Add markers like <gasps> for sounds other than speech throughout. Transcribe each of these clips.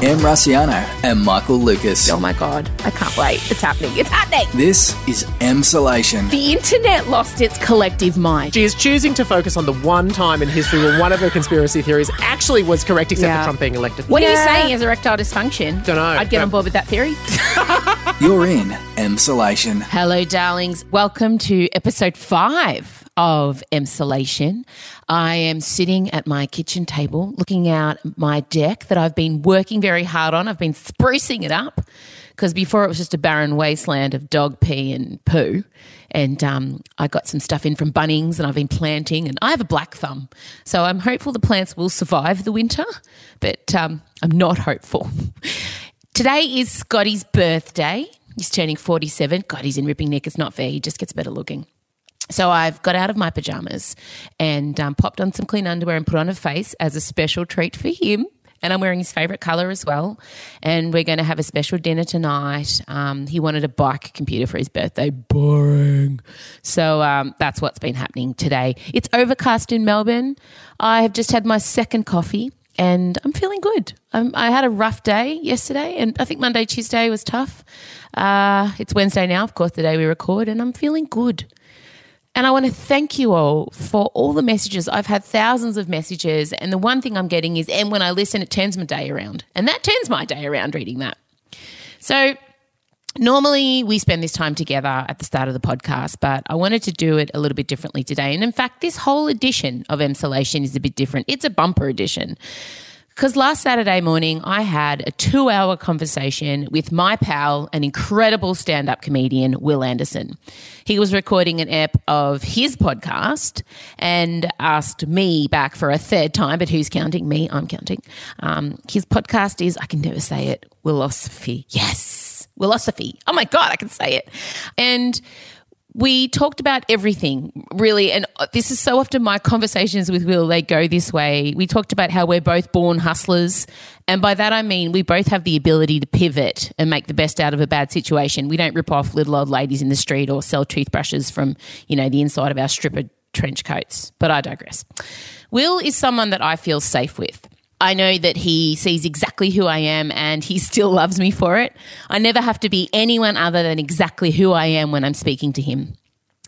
Em Rusciano and Michael Lucas. Oh my God, I can't wait. It's happening. It's happening. This is M Emsolation. The internet lost its collective mind. She is choosing to focus on the one time in history where one of her conspiracy theories actually was correct, except Yeah. for Trump being elected. What are you saying is erectile dysfunction? Dunno. I'd get on board with that theory. <laughs> You're in M Emsolation. Hello, darlings. Welcome to episode five of Emsolation. I am sitting at my kitchen table looking out my deck that I've been working very hard on. I've been sprucing it up because before it was just a barren wasteland of dog pee and poo. And um, I got some stuff in from Bunnings and I've been planting, and I have a black thumb. So I'm hopeful the plants will survive the winter, but um, I'm not hopeful. Today is Scotty's birthday. He's turning 47. God, he's in ripping nick. It's not fair. He just gets better looking. So I've got out of my pajamas and um, popped on some clean underwear and put on a face as a special treat for him. And I'm wearing his favourite colour as well. And we're going to have a special dinner tonight. Um, he wanted a bike computer for his birthday. Boring. So um, that's what's been happening today. It's overcast in Melbourne. I have just had my second coffee and I'm feeling good. Um, I had a rough day yesterday, and I think Monday, Tuesday was tough. Uh, it's Wednesday now, of course, the day we record, and I'm feeling good. And I want to thank you all for all the messages. I've had thousands of messages, and the one thing I'm getting is, and when I listen, it turns my day around. And that turns my day around reading that. So, normally we spend this time together at the start of the podcast, but I wanted to do it a little bit differently today. And in fact, this whole edition of Emsolation is a bit different. It's a bumper edition. Because last Saturday morning, I had a two hour conversation with my pal, an incredible stand up comedian, Wil Anderson. He was recording an ep of his podcast and asked me back for a third time, but who's counting? Me, I'm counting. Um, his podcast is, I can never say it, Wilosophy. Yes, Wilosophy. Oh my God, I can say it. And we talked about everything really and uh, this is so often my conversations with Wil they go this way. We talked about how we're both born hustlers and by that i mean we both have the ability to pivot and make the best out of a bad situation. We don't rip off little old ladies in the street or sell toothbrushes from you know the inside of our stripper trench coats but i digress. Wil is someone that i feel safe with I know that he sees exactly who I am and he <laughs> still loves me for it. I never have to be anyone other than exactly who I am when I'm speaking to him.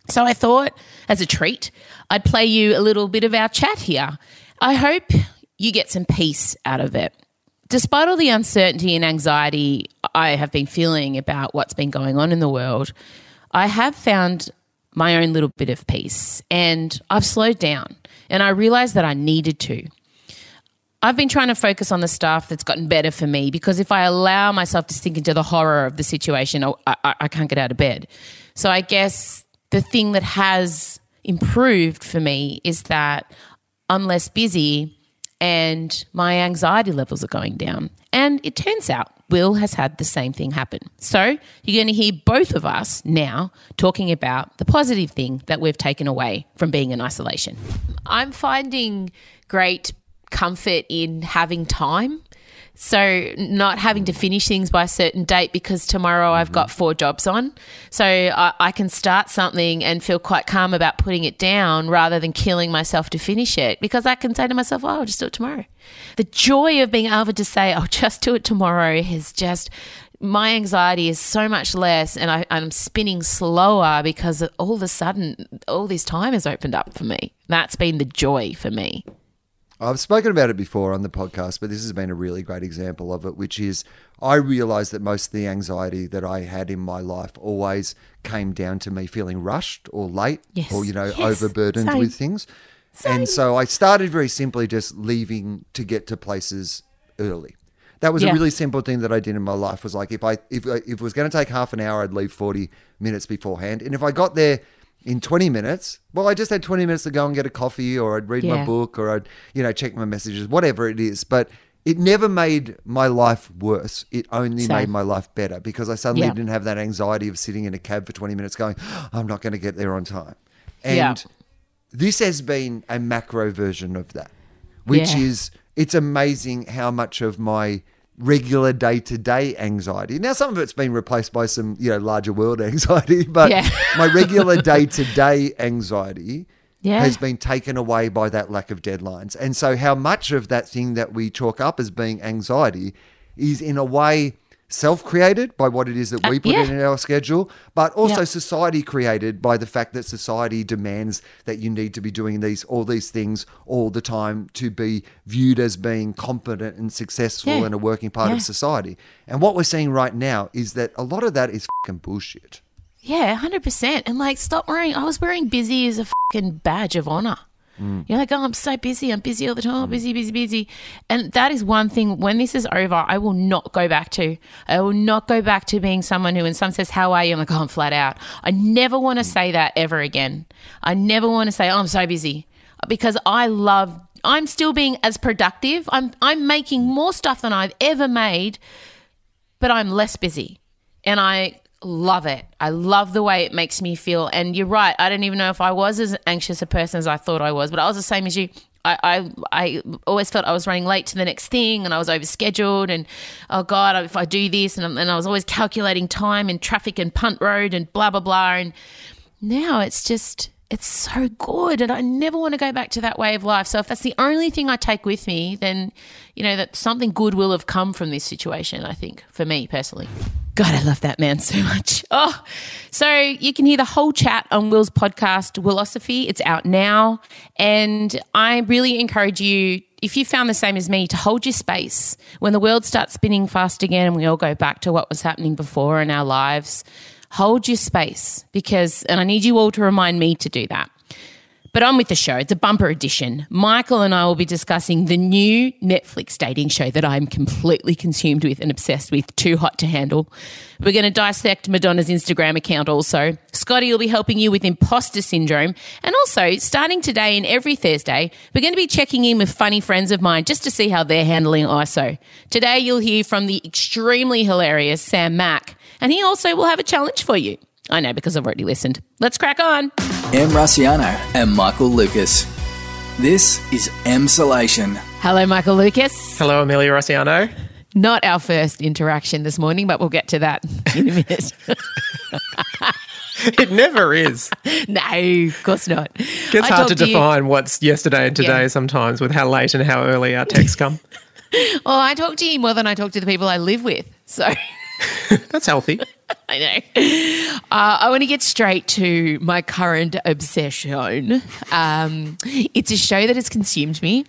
So I thought, as a treat, I'd play you a little bit of our chat here. I hope you get some peace out of it. Despite all the uncertainty and anxiety I have been feeling about what's been going on in the world, I have found my own little bit of peace and I've slowed down and I realized that I needed to. I've been trying to focus on the stuff that's gotten better for me because if I allow myself to sink into the horror of the situation, oh, I, I, I can't get out of bed. So I guess the thing that has improved for me is that I'm less busy and my anxiety levels are going down. And it turns out Wil has had the same thing happen. So you're going to hear both of us now talking about the positive thing that we've taken away from being in isolation. I'm finding great comfort in having time. So, not having to finish things by a certain date because tomorrow I've mm-hmm. got four jobs on. So, I, I can start something and feel quite calm about putting it down rather than killing myself to finish it because I can say to myself, oh, I'll just do it tomorrow. The joy of being able to say, I'll just do it tomorrow is just my anxiety is so much less and I, I'm spinning slower because all of a sudden all this time has opened up for me. That's been the joy for me. I've spoken about it before on the podcast, but this has been a really great example of it, which is I realized that most of the anxiety that I had in my life always came down to me feeling rushed or late Yes. or, you know, Yes. overburdened Same. with things. And so I started very simply just leaving to get to places early. That was Yeah. a really simple thing that I did in my life was like if I if, I- if it was going to take half an hour I'd leave 40 minutes beforehand and if I got there in 20 minutes well I just had 20 minutes to go and get a coffee or I'd read Yeah. my book or I'd you know check my messages whatever it is but it never made my life worse it only made my life better because I suddenly Yeah. didn't have that anxiety of sitting in a cab for 20 minutes going oh, I'm not going to get there on time and Yeah. this has been a macro version of that, which is it's amazing how much of my regular day to day anxiety. Now, some of it's been replaced by some you know larger world <laughs> anxiety, but Yeah. <laughs> my regular day to day anxiety. Yeah. Has been taken away by that lack of deadlines. And so, how much of that thing that we chalk up as being anxiety is in a way self created by what it is that uh, we put yeah. in our schedule, but also Yeah. society created by the fact that society demands that you need to be doing these all these things all the time to be viewed as being competent and successful Yeah. and a working part of society. And what we're seeing right now is that a lot of that is fucking bullshit. Yeah, hundred percent. And like, stop wearing. I was wearing busy as a fucking badge of honor. Mm. You're like, oh, I'm so busy. I'm busy all the time. Busy, busy, busy. And that is one thing. When this is over, I will not go back to. I will not go back to being someone who, when someone says, "How are you?" I'm like, "Oh, I'm flat out." I never want to mm. say that ever again. I never want to say, "Oh, I'm so busy," because I love. I'm still being as productive. I'm I'm making mm. more stuff than I've ever made but I'm less busy. And I love it. I love the way it makes me feel. And you're right. I don't even know if I was as anxious a person as I thought I was, but I was the same as you. I, I, I always felt I was running late to the next thing and I was overscheduled and oh God, if I do this and, and I was always calculating time and traffic and punt road and blah, blah, blah. And now it's just, it's so good. And I never want to go back to that way of life. So if that's the only thing I take with me, then, you know, that something good will have come from this situation, I think, for me personally. God, I love that man so much. Oh, so you can hear the whole chat on Wil's podcast, Wilosophy. It's out now. And I really encourage you, if you found the same as me, to hold your space when the world starts spinning fast again and we all go back to what was happening before in our lives. Hold your space because, and I need you all to remind me to do that. But on with the show. It's a bumper edition. Michael and I will be discussing the new Netflix dating show that I'm completely consumed with and obsessed with, Too Hot to Handle. We're going to dissect Madonna's Instagram account also. Scotty will be helping you with imposter syndrome. And also, starting today and every Thursday, we're going to be checking in with funny friends of mine just to see how they're handling ISO. Today, you'll hear from the extremely hilarious Sam Mac, and he also will have a challenge for you. I know because I've already listened. Let's crack on. Em Rusciano and Michael Lucas. This is Emsolation. Hello, Michael Lucas. Hello, Amelia Rusciano. Not our first interaction this morning, but we'll get to that <laughs> in a minute. It never is. <laughs> no, of course not. Gets I hard to talked you- define what's yesterday and today Yeah. sometimes with how late and how early our texts come. <laughs> well, I talk to you more than I talk to the people I live with. So <laughs> That's healthy. <laughs> I know. Uh, I want to get straight to my current obsession. Um, it's a show that has consumed me.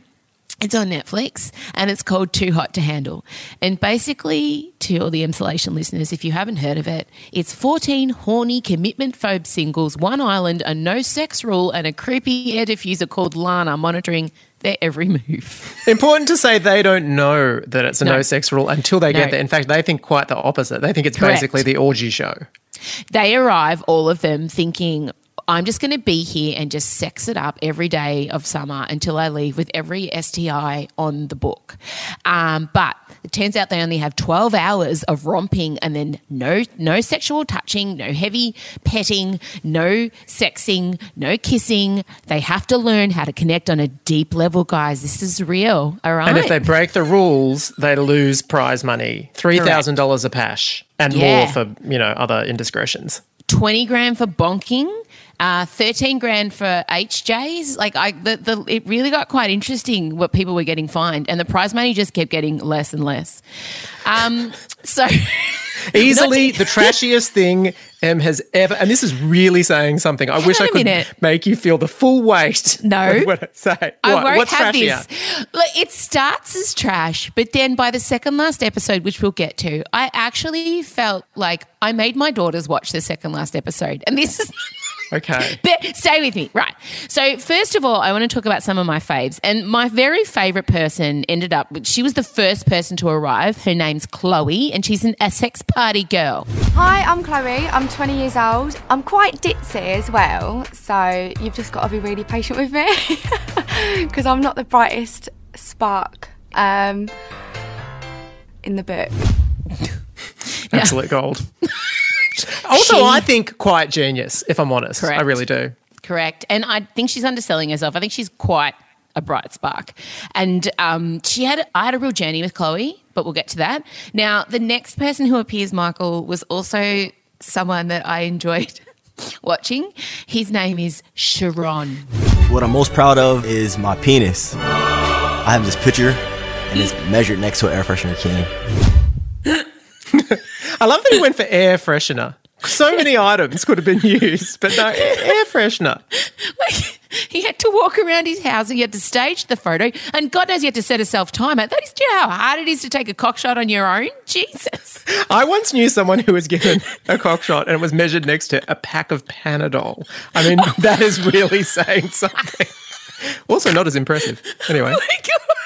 It's on Netflix and it's called Too Hot to Handle. And basically, to all the Emsolation listeners, if you haven't heard of it, it's 14 horny commitment phobe singles, one island, a no sex rule, and a creepy air diffuser called Lana monitoring their every move. <laughs> Important to say they don't know that it's a No. no, sex rule until they No. get there. In fact, they think quite the opposite. They think it's Correct. basically the orgy show. They arrive, all of them, thinking, I'm just going to be here and just sex it up every day of summer until I leave with every STI on the book. Um, but it turns out they only have 12 hours of romping and then no, no sexual touching, no heavy petting, no sexing, no kissing. They have to learn how to connect on a deep level, guys. This is real. All right. And if they break the rules, they lose prize money, three thousand dollars a pash, and Yeah. more for you know other indiscretions. 20 grand for bonking, uh, 13 grand for HJs. Like I, the, the, it really got quite interesting what people were getting fined and the prize money just kept getting less and less. Um, <laughs> so <laughs> Easily the trashiest thing M has ever, and this is really saying something. I wish I could minute. make you feel the full weight. No. what I say. I won't What's have trashier? this. Look, it starts as trash, but then by the second last episode, which we'll get to, I actually felt like I made my daughters watch the second last episode. And this is <laughs> Okay. <laughs> But stay with me. Right. So, first of all, I want to talk about some of my faves. And my very favorite person ended up, she was the first person to arrive. Her name's Chloe, and she's an Essex party girl. Hi, I'm Chloe. I'm 20 years old. I'm quite ditzy as well, so you've just got to be really patient with me <laughs> because I'm not the brightest spark um, in the book. Absolute gold. <laughs> also, She- I think quite genius, if I'm honest. Correct. I really do. Correct. And I think she's underselling herself. I think she's quite a bright spark. And um, she had, I had a real journey with Chloe, but we'll get to that. Now, the next person who appears, Michael, was also someone that I enjoyed <laughs> watching. His name is Sharron. What I'm most proud of is my penis. I have this picture and it's measured next to an air freshener can. <laughs> I love that he went for air freshener. So many items could have been used, but no, air, freshener. Like, he had to walk around his house. And he had to stage the photo, and God knows he had to set a self timer. That is, do you know how hard it is to take a cock shot on your own? <laughs> Jesus. I once knew someone who was given a cock shot and it was measured next to a pack of Panadol. I mean, oh that is really saying something. Also, not as impressive. Anyway. Oh my God. Really?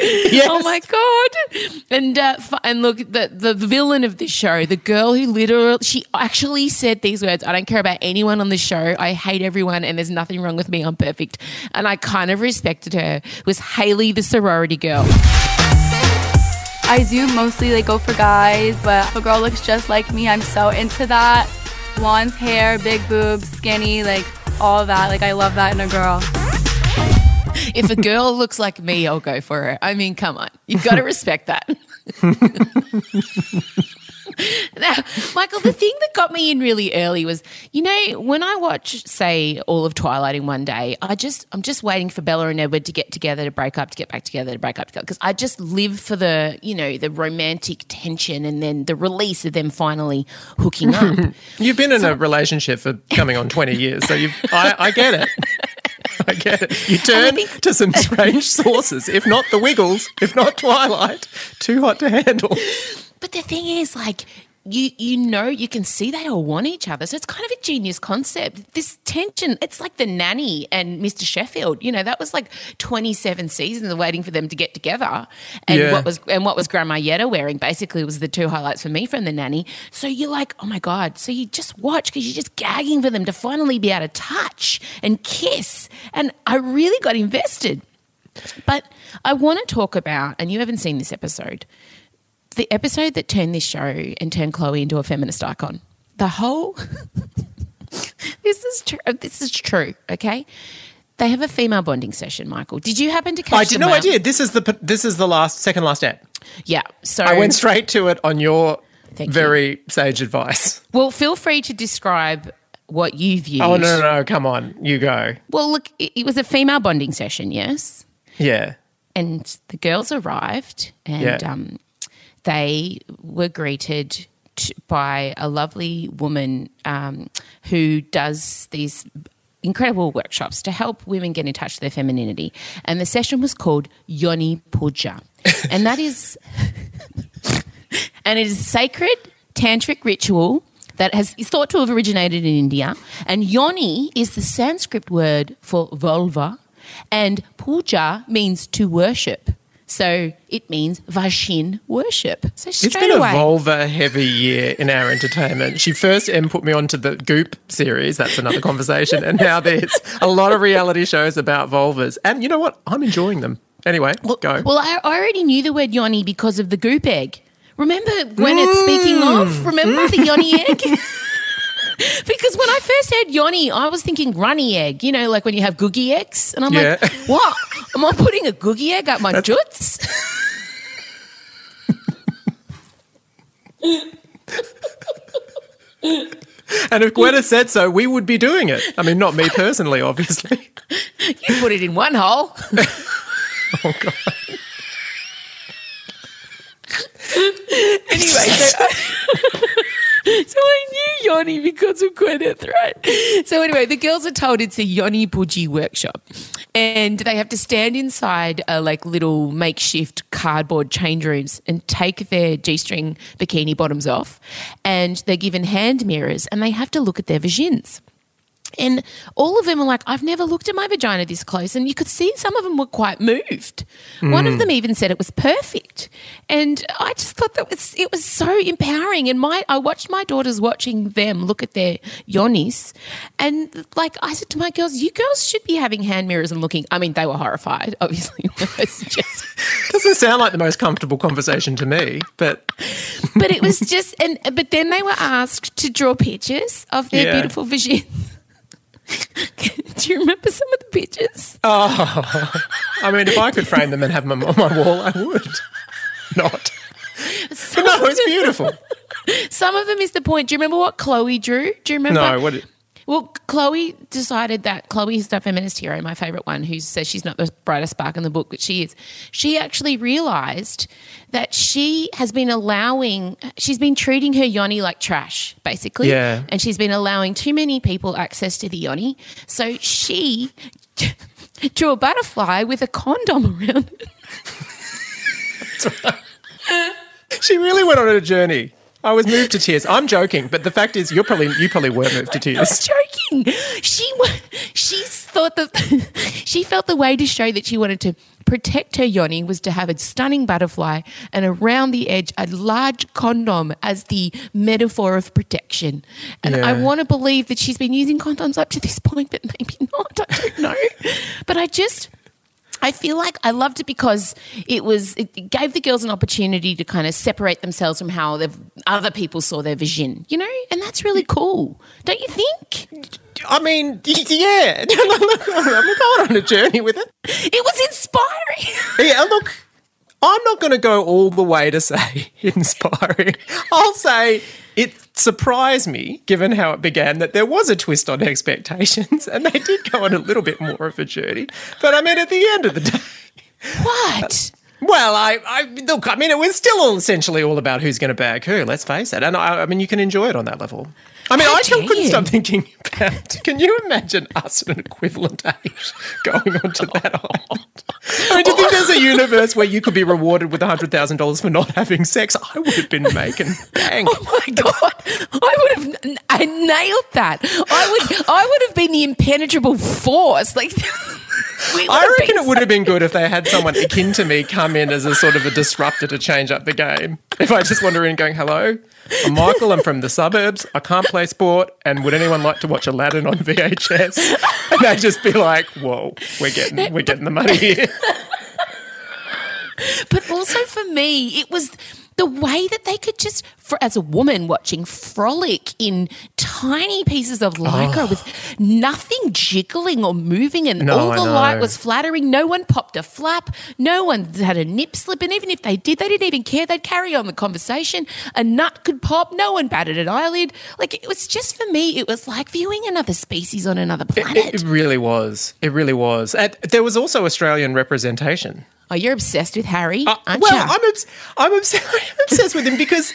Yes. Oh my god! And uh, f- and look, the the villain of this show, the girl who literally, she actually said these words: "I don't care about anyone on the show. I hate everyone, and there's nothing wrong with me. I'm perfect." And I kind of respected her. Was Haley the sorority girl? I do mostly like go for guys, but if a girl looks just like me, I'm so into that. Blonde hair, big boobs, skinny, like all that. Like I love that in a girl. If a girl looks like me, I'll go for her. I mean, come on, you've got to respect that. <laughs> now, Michael, the thing that got me in really early was, you know, when I watch, say, all of Twilight in one day, I just, I'm just waiting for Bella and Edward to get together, to break up, to get back together, to break up, together, because I just live for the, you know, the romantic tension and then the release of them finally hooking up. <laughs> You've been in a relationship for coming on 20 years, so you've, I, I get it. <laughs> <laughs> I get it. You turn think- to some <laughs> strange sources, if not the Wiggles, if not Twilight, too hot to handle. But the thing is, like, you you know you can see they all want each other. So it's kind of a genius concept. This tension, it's like the nanny and Mr. Sheffield. You know, that was like 27 seasons of waiting for them to get together. And Yeah. what was and what was Grandma Yetta wearing basically was the two highlights for me from the nanny. So you're like, oh my God. So you just watch because you're just gagging for them to finally be able to touch and kiss. And I really got invested. But I want to talk about, and you haven't seen this episode, the episode that turned this show and turned Chloe into a feminist icon. The whole <laughs> this is true. This is true. Okay, they have a female bonding session. Michael, did you happen to catch? I did no idea. This is the this is the last second last app. Yeah. So I went straight to it on your Thank you. very sage advice. Well, feel free to describe what you've used. Oh no, no, no! Come on, you go. Well, look, it, it was a female bonding session. Yes. Yeah, and the girls arrived and Yeah. um, they were greeted t- by a lovely woman um, who does these incredible workshops to help women get in touch with their femininity and the session was called yoni puja <laughs> and that is and it is a sacred tantric ritual that has is thought to have originated in India. And yoni is the Sanskrit word for vulva, and puja means to worship. So it means Vashin worship. So straight it's been away, a vulva heavy year in our entertainment. She first M put me onto the Goop series. That's another conversation, and now there's a lot of reality shows about vulvas. And you know what? I'm enjoying them. Anyway, go. Well, I, I already knew the word yoni because of the goop egg. Remember when it's speaking of? Mm. Remember the yoni egg? <laughs> because when I first heard yoni, I was thinking runny egg. You know, like when you have googie eggs, and I'm Yeah. like, <laughs> what? Am I putting a googie egg up my juts? <laughs> and if Gwyneth said so, we would be doing it. I mean, not me personally, obviously. <laughs> You put it in one hole. Oh god. anyway, so, so <laughs> I knew Yoni because of Gwyneth, right? So anyway, the girls are told it's a Yoni Puja workshop, and they have to stand inside a like little makeshift cardboard change rooms and take their g-string bikini bottoms off, and they're given hand mirrors and they have to look at their vagins. And all of them were like, I've never looked at my vagina this close. And you could see some of them were quite moved. One of hmm. them even said it was perfect. And I just thought that was it was so empowering. And my I watched my daughters watching them look at their yonis. And like I said to my girls, you girls should be having hand mirrors and looking. I mean, they were horrified, <laughs> obviously. <laughs> <laughs> Doesn't sound like the most comfortable conversation to me, but but it was just and but then they were asked to draw pictures of their Yeah. beautiful vision. <laughs> Do you remember some of the pictures? Oh I mean, if I could frame them and have them on my wall, I would. Not. Some, No, it's beautiful. <laughs> some of them is the point. Do you remember what Chloe drew? Do you remember? No, what? Well, Chloe decided that Chloe is the feminist hero, my favorite one, who says she's not the brightest spark in the book, but she is. She actually realized that she has been allowing, she's been treating her yoni like trash, basically. Yeah. And she's been allowing too many people access to the yoni. So she <laughs> drew a butterfly with a condom around it. <laughs> She really went on a journey. I was moved to tears. I'm joking, but the fact is, you're probably you probably were moved to tears. <laughs> I was joking. She she thought that <laughs> she felt the way to show that she wanted to protect her yoni was to have a stunning butterfly and around the edge a large condom as the metaphor of protection. And I want to believe that she's been using condoms up to this point, but maybe not. I don't know. but I just. I feel like I loved it because it was it gave the girls an opportunity to kind of separate themselves from how other people saw their vision, you know, and that's really cool, don't you think? I mean, <laughs> yeah. <laughs> I'm going on a journey with it. It was inspiring. <laughs> Yeah, look, I'm not going to go all the way to say inspiring. I'll say it surprised me, given how it began, that there was a twist on expectations and they did go on a little bit more of a journey. But I mean, at the end of the day, What? <laughs> well, I, I look, I mean, it was still all essentially all about who's going to bag who, let's face it. And I, I mean, you can enjoy it on that level. I mean, How I still couldn't you. stop thinking about. Can you imagine us at an equivalent age <laughs> going on to that old? I mean, do you think there's a universe where you could be rewarded with hundred thousand dollars for not having sex? I would have been making bank. Oh my god! I would have. I nailed that. I would. I would have been the impenetrable force. Like. <laughs> I reckon it would have been good if they had someone akin to me come in as a sort of a disruptor to change up the game. If I just wander in going, hello, I'm Michael, I'm from the suburbs, I can't play sport, and would anyone like to watch Aladdin on VHS? And they'd just be like, whoa, we're getting, we're getting the money here. But also for me, it was the way that they could just, for, as a woman watching, frolic in tiny pieces of lycra with nothing jiggling or moving, and No, all the light was flattering. No one popped a flap. No one had a nip slip, and even if they did, they didn't even care. They'd carry on the conversation. A nut could pop. No one batted an eyelid. Like it was just for me. It was like viewing another species on another planet. It really was. It really was. And there was also Australian representation. oh, you're obsessed with Harry, Uh, well, you? I'm, obs- I'm, obs- <laughs> I'm obsessed with him because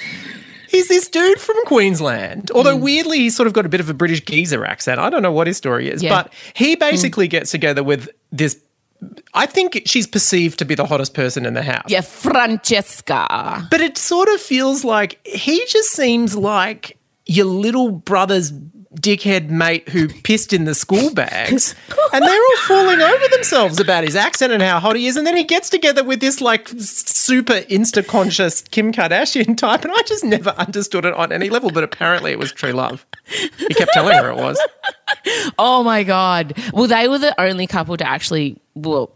he's this dude from Queensland. Although hmm. weirdly, he's sort of got a bit of a British geezer accent. I don't know what his story is, Yeah. but he hmm. basically gets together with this. I think she's perceived to be the hottest person in the house. yeah, Francesca. But it sort of feels like he just seems like your little brother's dickhead mate who pissed in the school bags. <laughs> and they're all falling over themselves about his accent and how hot he is. And then he gets together with this like super insta conscious Kim Kardashian type. And I just never understood it on any level. But apparently it was true love. He kept telling her it was. Oh my god! Well, they were the only couple to actually. Well,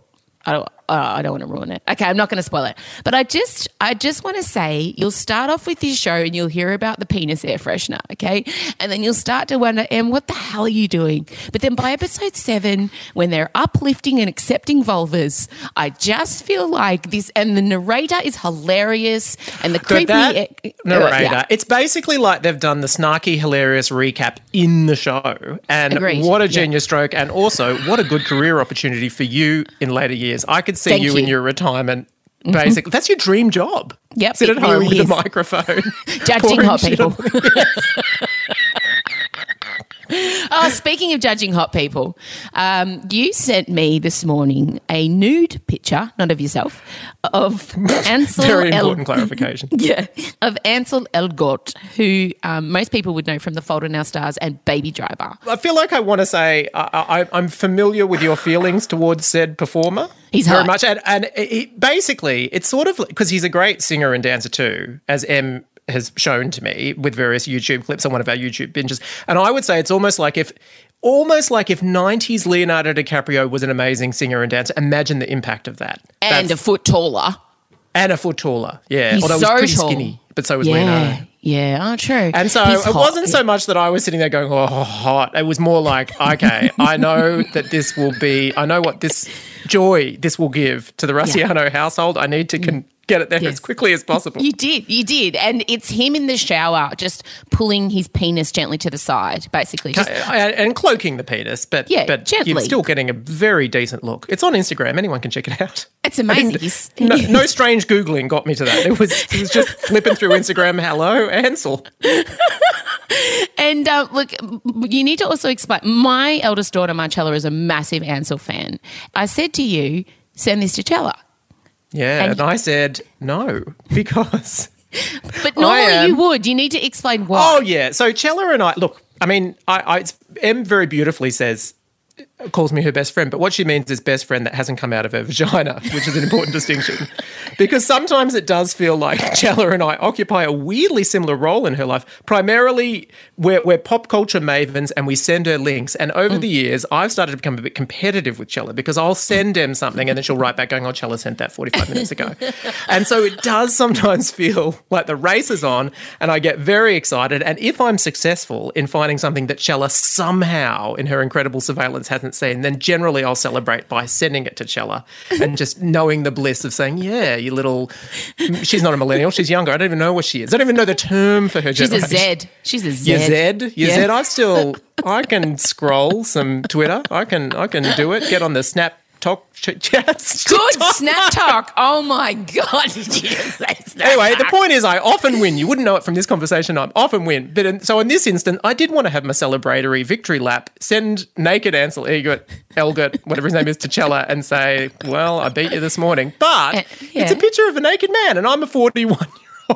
I don't. Uh, I don't want to ruin it. Okay, I'm not going to spoil it. But I just, I just want to say, you'll start off with this show and you'll hear about the penis air freshener, okay, and then you'll start to wonder, Em, what the hell are you doing? But then by episode seven, when they're uplifting and accepting vulvas, I just feel like this, and the narrator is hilarious, and the creepy that uh, narrator, yeah. it's basically like they've done the snarky, hilarious recap in the show. And Agreed, what a yeah. genius stroke. And also, what a good career opportunity for you in later years. I could see Thank you, in you. Mm-hmm. your retirement. Basically, that's your dream job. Yep, Sit at home really with is. a microphone. <laughs> judging hot people. <laughs> speaking of judging hot people, um, you sent me this morning a nude picture, not of yourself, of <laughs> Ansel Very El- important clarification. <laughs> Yeah, of Ansel Elgort, who um, most people would know from The Fault in Our Stars and Baby Driver. I feel like I want to say I, I, I'm familiar with your feelings towards said performer. He's very hot. much, and, and it- basically, it's sort of because he's a great singer and dancer too, as M has shown to me with various YouTube clips on one of our YouTube binges. And I would say it's almost like if. Almost like if 90s Leonardo DiCaprio was an amazing singer and dancer, imagine the impact of that. And That's- a foot taller. and a foot taller. Yeah. He's Although so pretty tall. skinny, but so was yeah, Leonardo. yeah, oh, true. And so He's it hot. wasn't so much that I was sitting there going, oh, hot. It was more like, okay, I know that this will be, I know what this joy this will give to the Rusciano household. I need to con- get it there Yes. as quickly as possible. You did, you did, and it's him in the shower, just pulling his penis gently to the side, basically. Just and, and cloaking the penis, but Yeah, but gently. you're still getting a very decent look. It's on Instagram; anyone can check it out. it's <laughs> amazing. No, no strange googling got me to that. It was it was just flipping through Instagram. Hello, Ansel. <laughs> And uh, look, you need to also explain. My eldest daughter, Marchella, is a massive Ansel fan. I said to you, send this to Chella. Yeah, And- and, I said no <laughs> because. But normally am- you would. You need to explain why. Oh yeah. So Chella and I look. I mean, I, I it's, Em very beautifully says calls me her best friend, but what she means is best friend that hasn't come out of her vagina, <laughs> which is an important distinction. Because sometimes it does feel like <laughs> Chella and I occupy a weirdly similar role in her life. Primarily, we're, we're pop culture mavens and we send her links. And over mm. the years, I've started to become a bit competitive with Chella because I'll send Em something and then she'll write back going, oh, Chella sent that 45 minutes ago. <laughs> and so it does sometimes feel like the race is on and I get very excited. And if I'm successful in finding something that Chella somehow in her incredible surveillance hasn't seen, then generally I'll celebrate by sending it to Chella and just <laughs> knowing the bliss of saying, yeah, you little, she's not a millennial, she's younger. I don't even know what she is. I don't even know the term for her She's a generation. Z. She's a Z. You Zed, you Yeah. Zed. I still, I can scroll some Twitter. I can, I can do it. Get on the Snap Talk ch- chats. <laughs> Good snap talk. Oh my God. Did you say snap Anyway, the point is, I often win. You wouldn't know it from this conversation. I often win. But in, so in this instance, I did want to have my celebratory victory lap. Send naked Ansel Egot, Elgert, whatever his name is, to Chella and say, "Well, I beat you this morning." But Uh, yeah. it's a picture of a naked man, and I'm a 41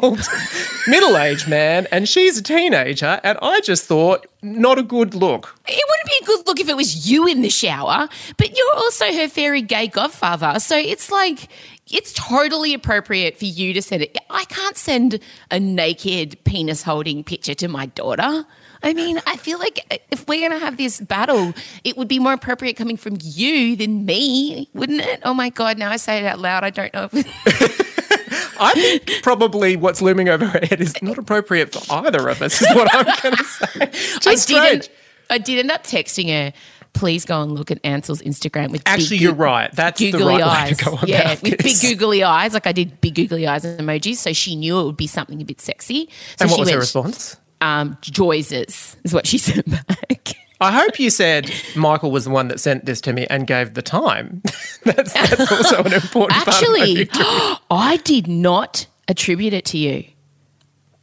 old <laughs> middle-aged man, and she's a teenager, and I just thought, not a good look. It wouldn't be a good look if it was you in the shower, but you're also her fairy gay godfather. So it's like, it's totally appropriate for you to send it. I can't send a naked penis holding picture to my daughter. I mean, I feel like if we're going to have this battle, it would be more appropriate coming from you than me, wouldn't it? Oh my God, now I say it out loud. I don't know if. <laughs> <laughs> I think probably what's looming over her head is not appropriate for either of us, is what I'm going <laughs> to say. I Just did, strange. end, I did end up texting her, please go and look at Ansel's Instagram with Actually, big you're right. That's the googly right way eyes. to go yeah, with big googly eyes. Like I did big googly eyes and emojis, so she knew it would be something a bit sexy. So And what she was her response? Um, Joyces is what she sent back. I hope you said Michael was the one that sent this to me and gave the time. <laughs> that's, that's also an important part Actually. <gasps> I did not attribute it to you.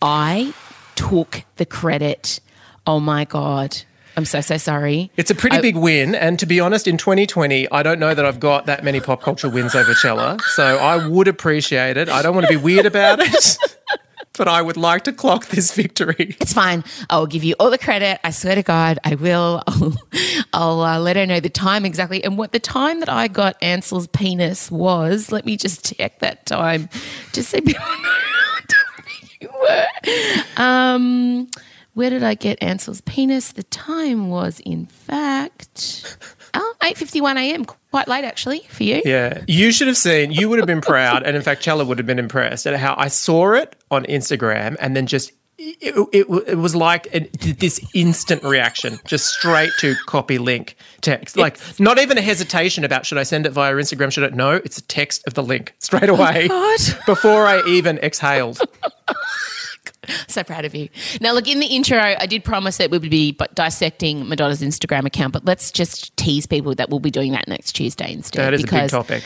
I took the credit. Oh my god. I'm so so sorry. It's a pretty big win, and to be honest, in 2020, I don't know that I've got that many pop culture wins over Chella, so I would appreciate it. I don't want to be weird about it, <laughs> but I would like to clock this victory. <laughs> It's fine. I'll give you all the credit. I swear to God, I will. <laughs> I'll, I'll uh, let her know the time exactly and what the time that I got Ansel's penis was. Let me just check that time, just so people know you were. Um, where did I get Ansel's penis? The time was, in fact, oh, 8.51 a.m. Quite late, actually, for you. Yeah, you should have seen. You would have been proud, and in fact, Chella would have been impressed at how I saw it on Instagram, and then just it, it, it was like a, this instant reaction, just straight to copy link text. Like not even a hesitation about should I send it via Instagram? Should I? No, it's a text of the link straight oh away God. before I even exhaled. <laughs> So proud of you. Now, look, in the intro, I did promise that we would be dissecting Madonna's Instagram account, but let's just tease people that we'll be doing that next Tuesday instead. That is a big topic.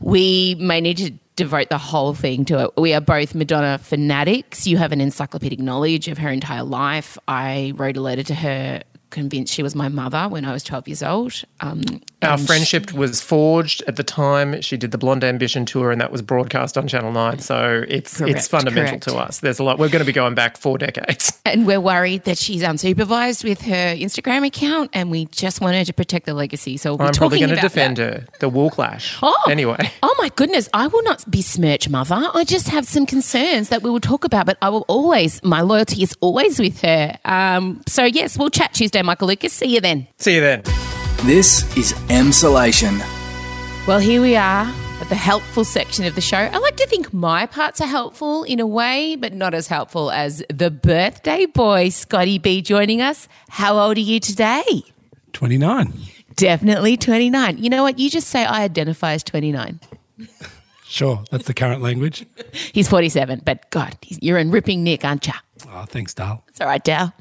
We may need to devote the whole thing to it. We are both Madonna fanatics. You have an encyclopedic knowledge of her entire life. I wrote a letter to her, convinced she was my mother when I was 12 years old. Um, Our and friendship was forged at the time. She did the Blonde Ambition tour, and that was broadcast on Channel Nine. So it's Correct, it's fundamental correct. to us. There's a lot. We're going to be going back four decades. <laughs> And we're worried that she's unsupervised with her Instagram account, and we just want her to protect the legacy. So we'll be I'm probably talking going to defend that. her. The wool clash. Oh, Anyway. Oh my goodness, I will not besmirch mother. I just have some concerns that we will talk about, but I will always, my loyalty is always with her. Um, so yes, we'll chat Tuesday, Michael Lucas. See you then. See you then. This is Emsolation. Well, here we are at the helpful section of the show. I like to think my parts are helpful in a way, but not as helpful as the birthday boy, Scotty B, joining us. How old are you today? 29. Definitely 29. You know what? You just say I identify as 29. Sure, that's the current language. <laughs> He's 47, but God, he's, you're in ripping nick, aren't you? Oh, thanks, Dale. It's all right, Dal.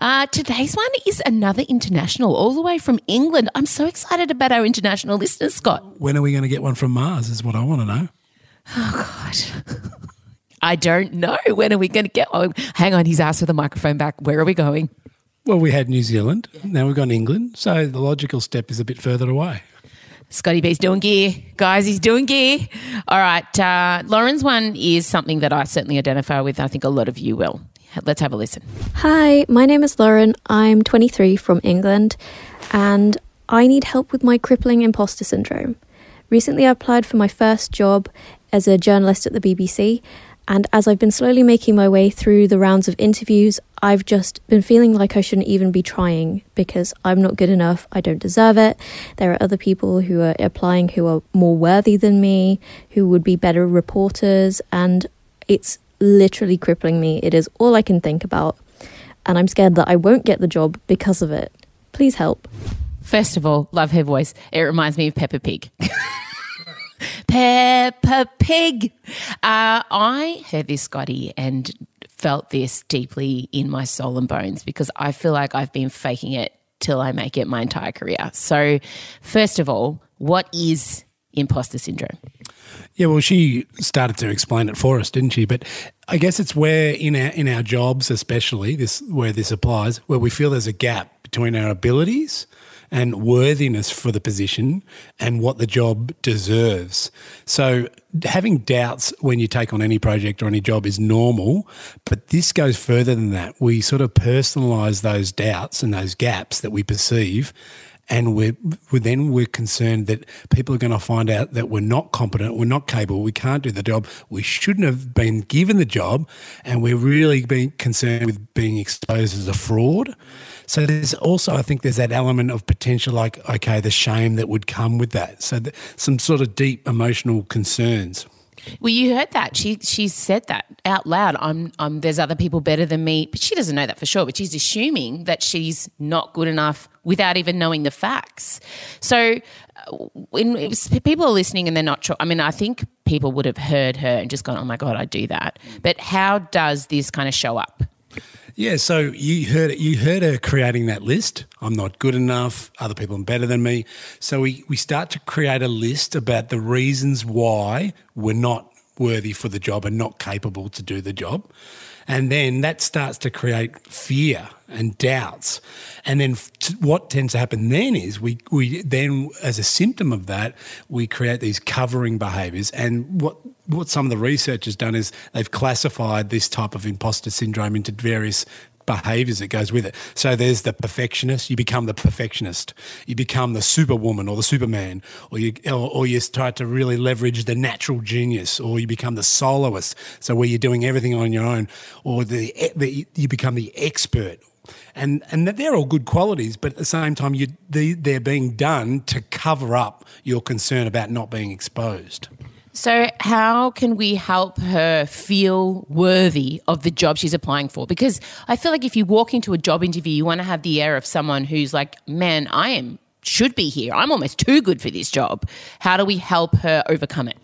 Uh, today's one is another international, all the way from England. I'm so excited about our international listeners, Scott. When are we going to get one from Mars? Is what I want to know. Oh, God. <laughs> I don't know. When are we going to get one? Hang on, he's asked for the microphone back. Where are we going? Well, we had New Zealand. Now we've gone England. So the logical step is a bit further away. Scotty B's doing gear. Guys, he's doing gear. All right. Uh, Lauren's one is something that I certainly identify with. I think a lot of you will. Let's have a listen. Hi, my name is Lauren. I'm 23 from England and I need help with my crippling imposter syndrome. Recently, I applied for my first job as a journalist at the BBC, and as I've been slowly making my way through the rounds of interviews, I've just been feeling like I shouldn't even be trying because I'm not good enough, I don't deserve it. There are other people who are applying who are more worthy than me, who would be better reporters, and it's literally crippling me. It is all I can think about, and I'm scared that I won't get the job because of it. Please help. First of all, love her voice. It reminds me of Peppa Pig. <laughs> Peppa Pig. Uh, I heard this, Scotty, and felt this deeply in my soul and bones because I feel like I've been faking it till I make it my entire career. So, first of all, what is imposter syndrome? Yeah, well, she started to explain it for us, didn't she? But I guess it's where in our in our jobs, especially this where this applies, where we feel there's a gap between our abilities and worthiness for the position and what the job deserves. So having doubts when you take on any project or any job is normal, but this goes further than that. We sort of personalize those doubts and those gaps that we perceive and we're, we're, then we're concerned that people are going to find out that we're not competent, we're not capable, we can't do the job, we shouldn't have been given the job, and we're really being concerned with being exposed as a fraud. So there's also, I think, there's that element of potential, like okay, the shame that would come with that. So some sort of deep emotional concerns. Well, you heard that. She she said that out loud. I'm I'm there's other people better than me, but she doesn't know that for sure. But she's assuming that she's not good enough without even knowing the facts. So uh, when was, people are listening and they're not sure, I mean, I think people would have heard her and just gone, "Oh my god, I do that." But how does this kind of show up? Yeah, so you heard you heard her creating that list. I'm not good enough. Other people are better than me. So we we start to create a list about the reasons why we're not worthy for the job and not capable to do the job. And then that starts to create fear and doubts. And then what tends to happen then is we, we then, as a symptom of that, we create these covering behaviors. And what, what some of the research has done is they've classified this type of imposter syndrome into various behaviors that goes with it. So there's the perfectionist. You become the perfectionist. You become the superwoman or the superman, or you or, or, you start to really leverage the natural genius, or you become the soloist. So where you're doing everything on your own, or the, the you become the expert. And and they're all good qualities, but at the same time, you they, they're being done to cover up your concern about not being exposed. So, how can we help her feel worthy of the job she's applying for? Because I feel like if you walk into a job interview, you want to have the air of someone who's like, man, I am, should be here. I'm almost too good for this job. How do we help her overcome it?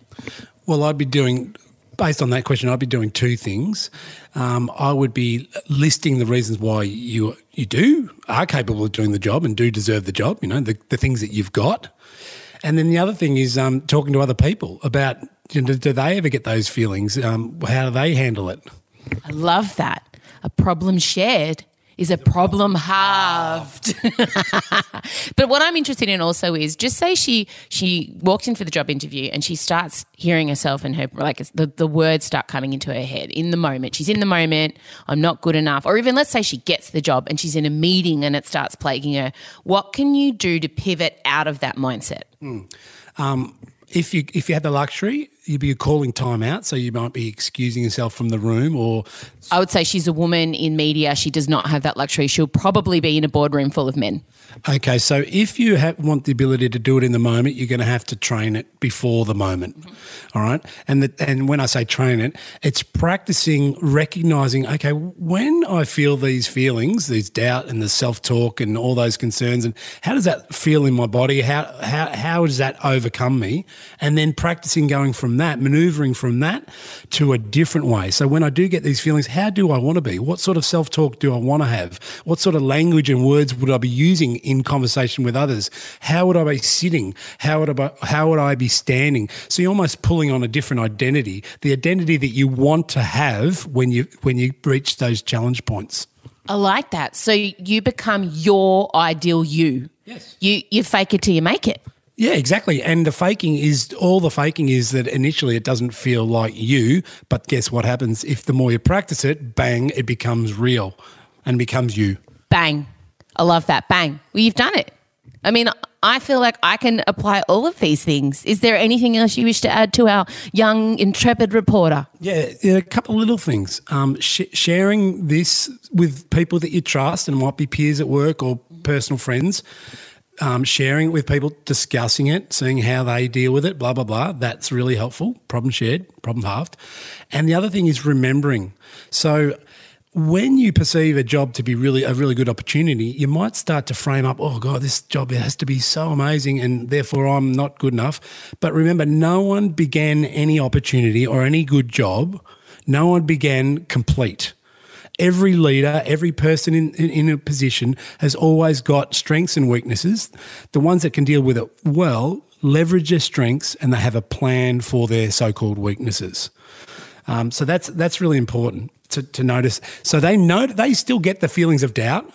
Well, I'd be doing, based on that question, I'd be doing two things. Um, I would be listing the reasons why you you do are capable of doing the job and do deserve the job. You know, the, the things that you've got. And then the other thing is um, talking to other people about you know, do they ever get those feelings? Um, how do they handle it? I love that. A problem shared is a problem halved. <laughs> but what I'm interested in also is just say she she walks in for the job interview and she starts hearing herself and her like the, the words start coming into her head in the moment. She's in the moment, I'm not good enough. Or even let's say she gets the job and she's in a meeting and it starts plaguing her. What can you do to pivot out of that mindset? Mm. Um, if you if you had the luxury, you'd be calling time out, so you might be excusing yourself from the room or I would say she's a woman in media. She does not have that luxury. She'll probably be in a boardroom full of men. Okay, so if you have, want the ability to do it in the moment, you're going to have to train it before the moment. Mm-hmm. All right, and the, and when I say train it, it's practicing recognizing. Okay, when I feel these feelings, these doubt and the self talk and all those concerns, and how does that feel in my body? How how how does that overcome me? And then practicing going from that, maneuvering from that to a different way. So when I do get these feelings, how do I want to be? What sort of self talk do I want to have? What sort of language and words would I be using in conversation with others? How would I be sitting? How would I, how would I be standing? So you're almost pulling on a different identity, the identity that you want to have when you when you reach those challenge points. I like that. So you become your ideal you. Yes. You you fake it till you make it. Yeah, exactly. And the faking is all the faking is that initially it doesn't feel like you, but guess what happens? If the more you practice it, bang, it becomes real and becomes you. Bang. I love that. Bang. Well, you've done it. I mean, I feel like I can apply all of these things. Is there anything else you wish to add to our young, intrepid reporter? Yeah, a couple of little things. Um, sh- sharing this with people that you trust and might be peers at work or personal friends. Um, sharing it with people, discussing it, seeing how they deal with it, blah, blah, blah. That's really helpful. Problem shared, problem halved. And the other thing is remembering. So when you perceive a job to be really a really good opportunity, you might start to frame up, oh God, this job has to be so amazing and therefore I'm not good enough. But remember, no one began any opportunity or any good job, no one began complete. Every leader, every person in, in, in, a position has always got strengths and weaknesses. The ones that can deal with it well leverage their strengths and they have a plan for their so called weaknesses. Um, so that's that's really important to, to notice. So they know they still get the feelings of doubt,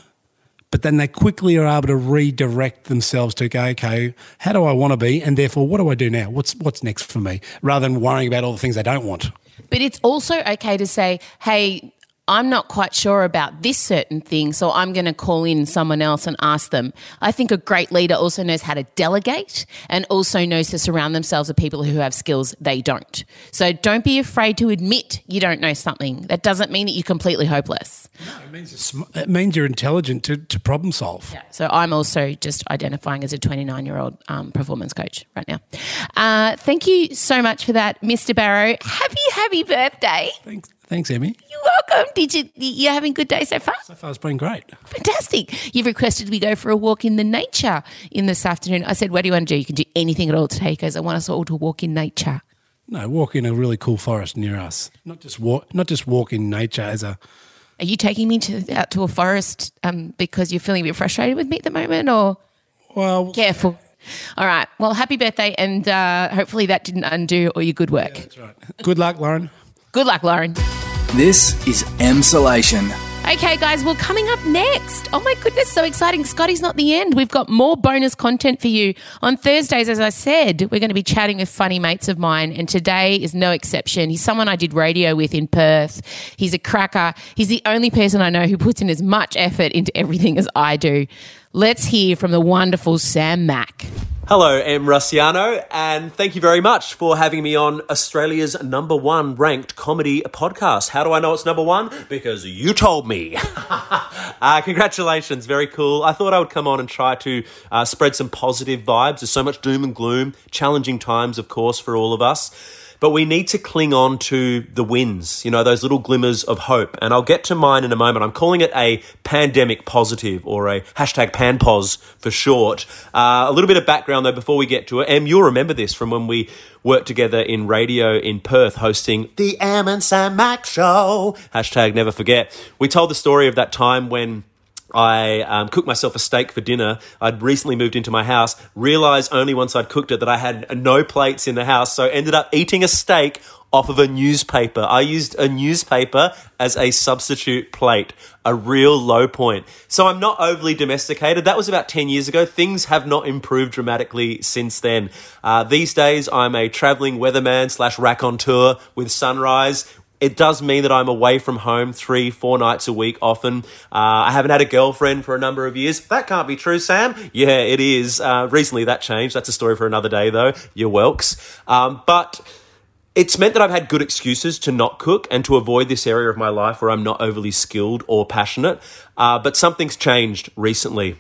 but then they quickly are able to redirect themselves to go, okay, how do I want to be, and therefore, what do I do now? What's what's next for me? Rather than worrying about all the things they don't want. But it's also okay to say, hey, I'm not quite sure about this certain thing, so I'm going to call in someone else and ask them. I think a great leader also knows how to delegate and also knows to surround themselves with people who have skills they don't. So don't be afraid to admit you don't know something. That doesn't mean that you're completely hopeless. No, it means, it means you're intelligent to, to problem solve. Yeah. So I'm also just identifying as a 29 year old um, performance coach right now. Uh, thank you so much for that, Mr. Barrow. Happy, happy birthday. Thanks. Thanks, Emmy. You're welcome. Did you? You having a good day so far? So far, it's been great. Fantastic. You've requested we go for a walk in the nature in this afternoon. I said, "What do you want to do? You can do anything at all today." He goes, "I want us all to walk in nature." No, walk in a really cool forest near us. Not just walk. Not just walk in nature as a. Are you taking me to out to a forest um, because you're feeling a bit frustrated with me at the moment, or? Well, careful. All right. Well, happy birthday, and uh, hopefully that didn't undo all your good work. Yeah, that's right. Good luck, Lauren. Good luck, Lauren. This is Emsolation. Okay, guys, well, coming up next. Oh my goodness, so exciting. Scotty's not the end. We've got more bonus content for you. On Thursdays, as I said, we're going to be chatting with funny mates of mine, and today is no exception. He's someone I did radio with in Perth. He's a cracker. He's the only person I know who puts in as much effort into everything as I do. Let's hear from the wonderful Sam Mac. Hello, Em Rusciano, and thank you very much for having me on Australia's number one ranked comedy podcast. How do I know it's number one? Because you told me. <laughs> uh, congratulations, very cool. I thought I would come on and try to uh, spread some positive vibes. There's so much doom and gloom, challenging times, of course, for all of us but we need to cling on to the wins, you know, those little glimmers of hope. And I'll get to mine in a moment. I'm calling it a pandemic positive or a hashtag panpos for short. Uh, a little bit of background though before we get to it. Em, you'll remember this from when we worked together in radio in Perth hosting the Em and Sam Mac Show. Hashtag never forget. We told the story of that time when I um, cooked myself a steak for dinner. I'd recently moved into my house, realized only once I'd cooked it that I had no plates in the house, so ended up eating a steak off of a newspaper. I used a newspaper as a substitute plate, a real low point. So I'm not overly domesticated. That was about 10 years ago. Things have not improved dramatically since then. Uh, these days, I'm a traveling weatherman slash raconteur with Sunrise. It does mean that I'm away from home three, four nights a week often. Uh, I haven't had a girlfriend for a number of years. That can't be true, Sam. Yeah, it is. Uh, recently that changed. That's a story for another day, though. You're. Um, but it's meant that I've had good excuses to not cook and to avoid this area of my life where I'm not overly skilled or passionate. Uh, but something's changed recently.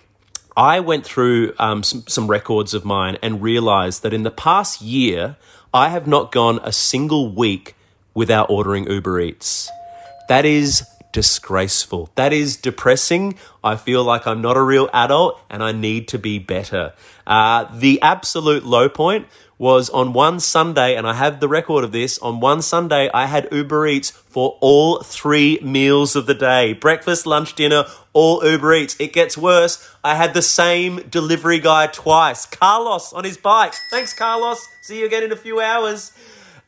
I went through um, some, some records of mine and realized that in the past year, I have not gone a single week without ordering Uber Eats. That is disgraceful. That is depressing. I feel like I'm not a real adult and I need to be better. Uh, the absolute low point was on one Sunday, and I have the record of this. On one Sunday, I had Uber Eats for all three meals of the day breakfast, lunch, dinner, all Uber Eats. It gets worse. I had the same delivery guy twice. Carlos on his bike. Thanks, Carlos. See you again in a few hours.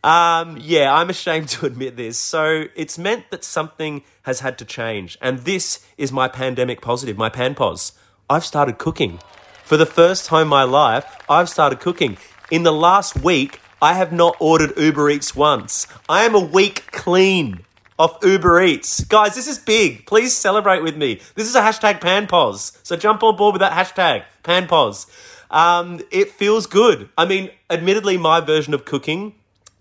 Um, yeah, I'm ashamed <laughs> to admit this. So it's meant that something has had to change. And this is my pandemic positive, my pan panpos. I've started cooking. For the first time in my life, I've started cooking. In the last week, I have not ordered Uber Eats once. I am a week clean of Uber Eats. Guys, this is big. Please celebrate with me. This is a hashtag pan panpos. So jump on board with that hashtag, panpos. Um, it feels good. I mean, admittedly, my version of cooking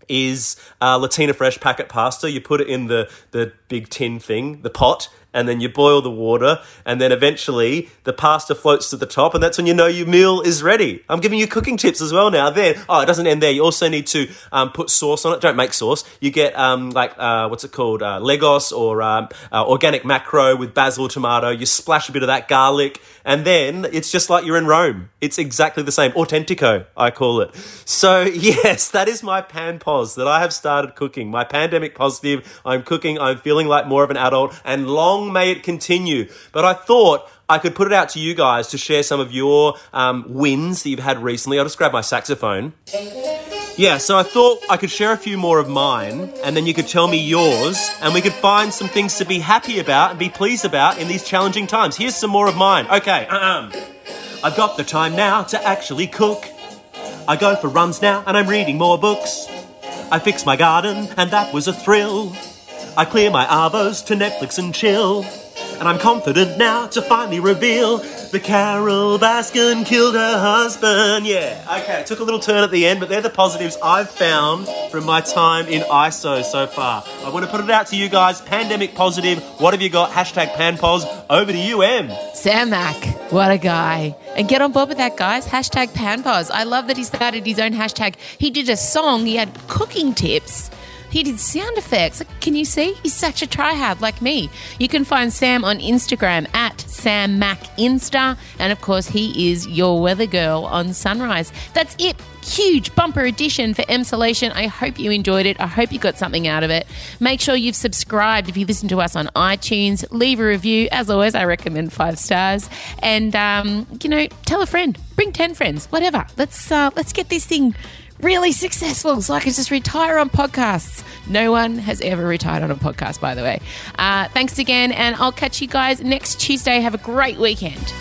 is uh, Latina fresh packet pasta. You put it in the, the big tin thing, the pot, and then you boil the water, and then eventually the pasta floats to the top, and that's when you know your meal is ready. I'm giving you cooking tips as well now. Then, oh, it doesn't end there. You also need to um, put sauce on it. Don't make sauce. You get um, like uh, what's it called, uh, Leggo's or um, uh, organic macro with basil, tomato. You splash a bit of that garlic, and then it's just like you're in Rome. It's exactly the same. Authentico, I call it. So <laughs> yes, that is my pan pos that I have started cooking. My pandemic positive. I'm cooking. I'm feeling like more of an adult, and long may it continue. But I thought I could put it out to you guys to share some of your um, wins that you've had recently. I'll just grab my saxophone. Yeah, so I thought I could share a few more of mine, and then you could tell me yours, and we could find some things to be happy about and be pleased about in these challenging times. Here's some more of mine. Okay, um, I've got the time now to actually cook. I go for runs now, and I'm reading more books. I fix my garden, and that was a thrill. I clear my arvos to Netflix and chill. And I'm confident now to finally reveal that Carole Baskin killed her husband. Yeah. Okay, took a little turn at the end, but they're the positives I've found from my time in ISO so far. I want to put it out to you guys. Pandemic positive. What have you got? Hashtag panpos. Over to you, Em. Sam what a guy. And get on board with that, guys. Hashtag panpos. I love that he started his own hashtag. He did a song, he had cooking tips. He did sound effects. Can you see? He's such a tryhard like me. You can find Sam on Instagram at Sam Mac Insta. And of course, he is your weather girl on Sunrise. That's it. Huge bumper edition for Emsolation. I hope you enjoyed it. I hope you got something out of it. Make sure you've subscribed if you listen to us on iTunes. Leave a review. As always, I recommend five stars. And um, you know, tell a friend. Bring ten friends. Whatever. Let's uh, let's get this thing really successful so I can just retire on podcasts. No one has ever retired on a podcast, by the way. Uh, thanks again, and I'll catch you guys next Tuesday. Have a great weekend.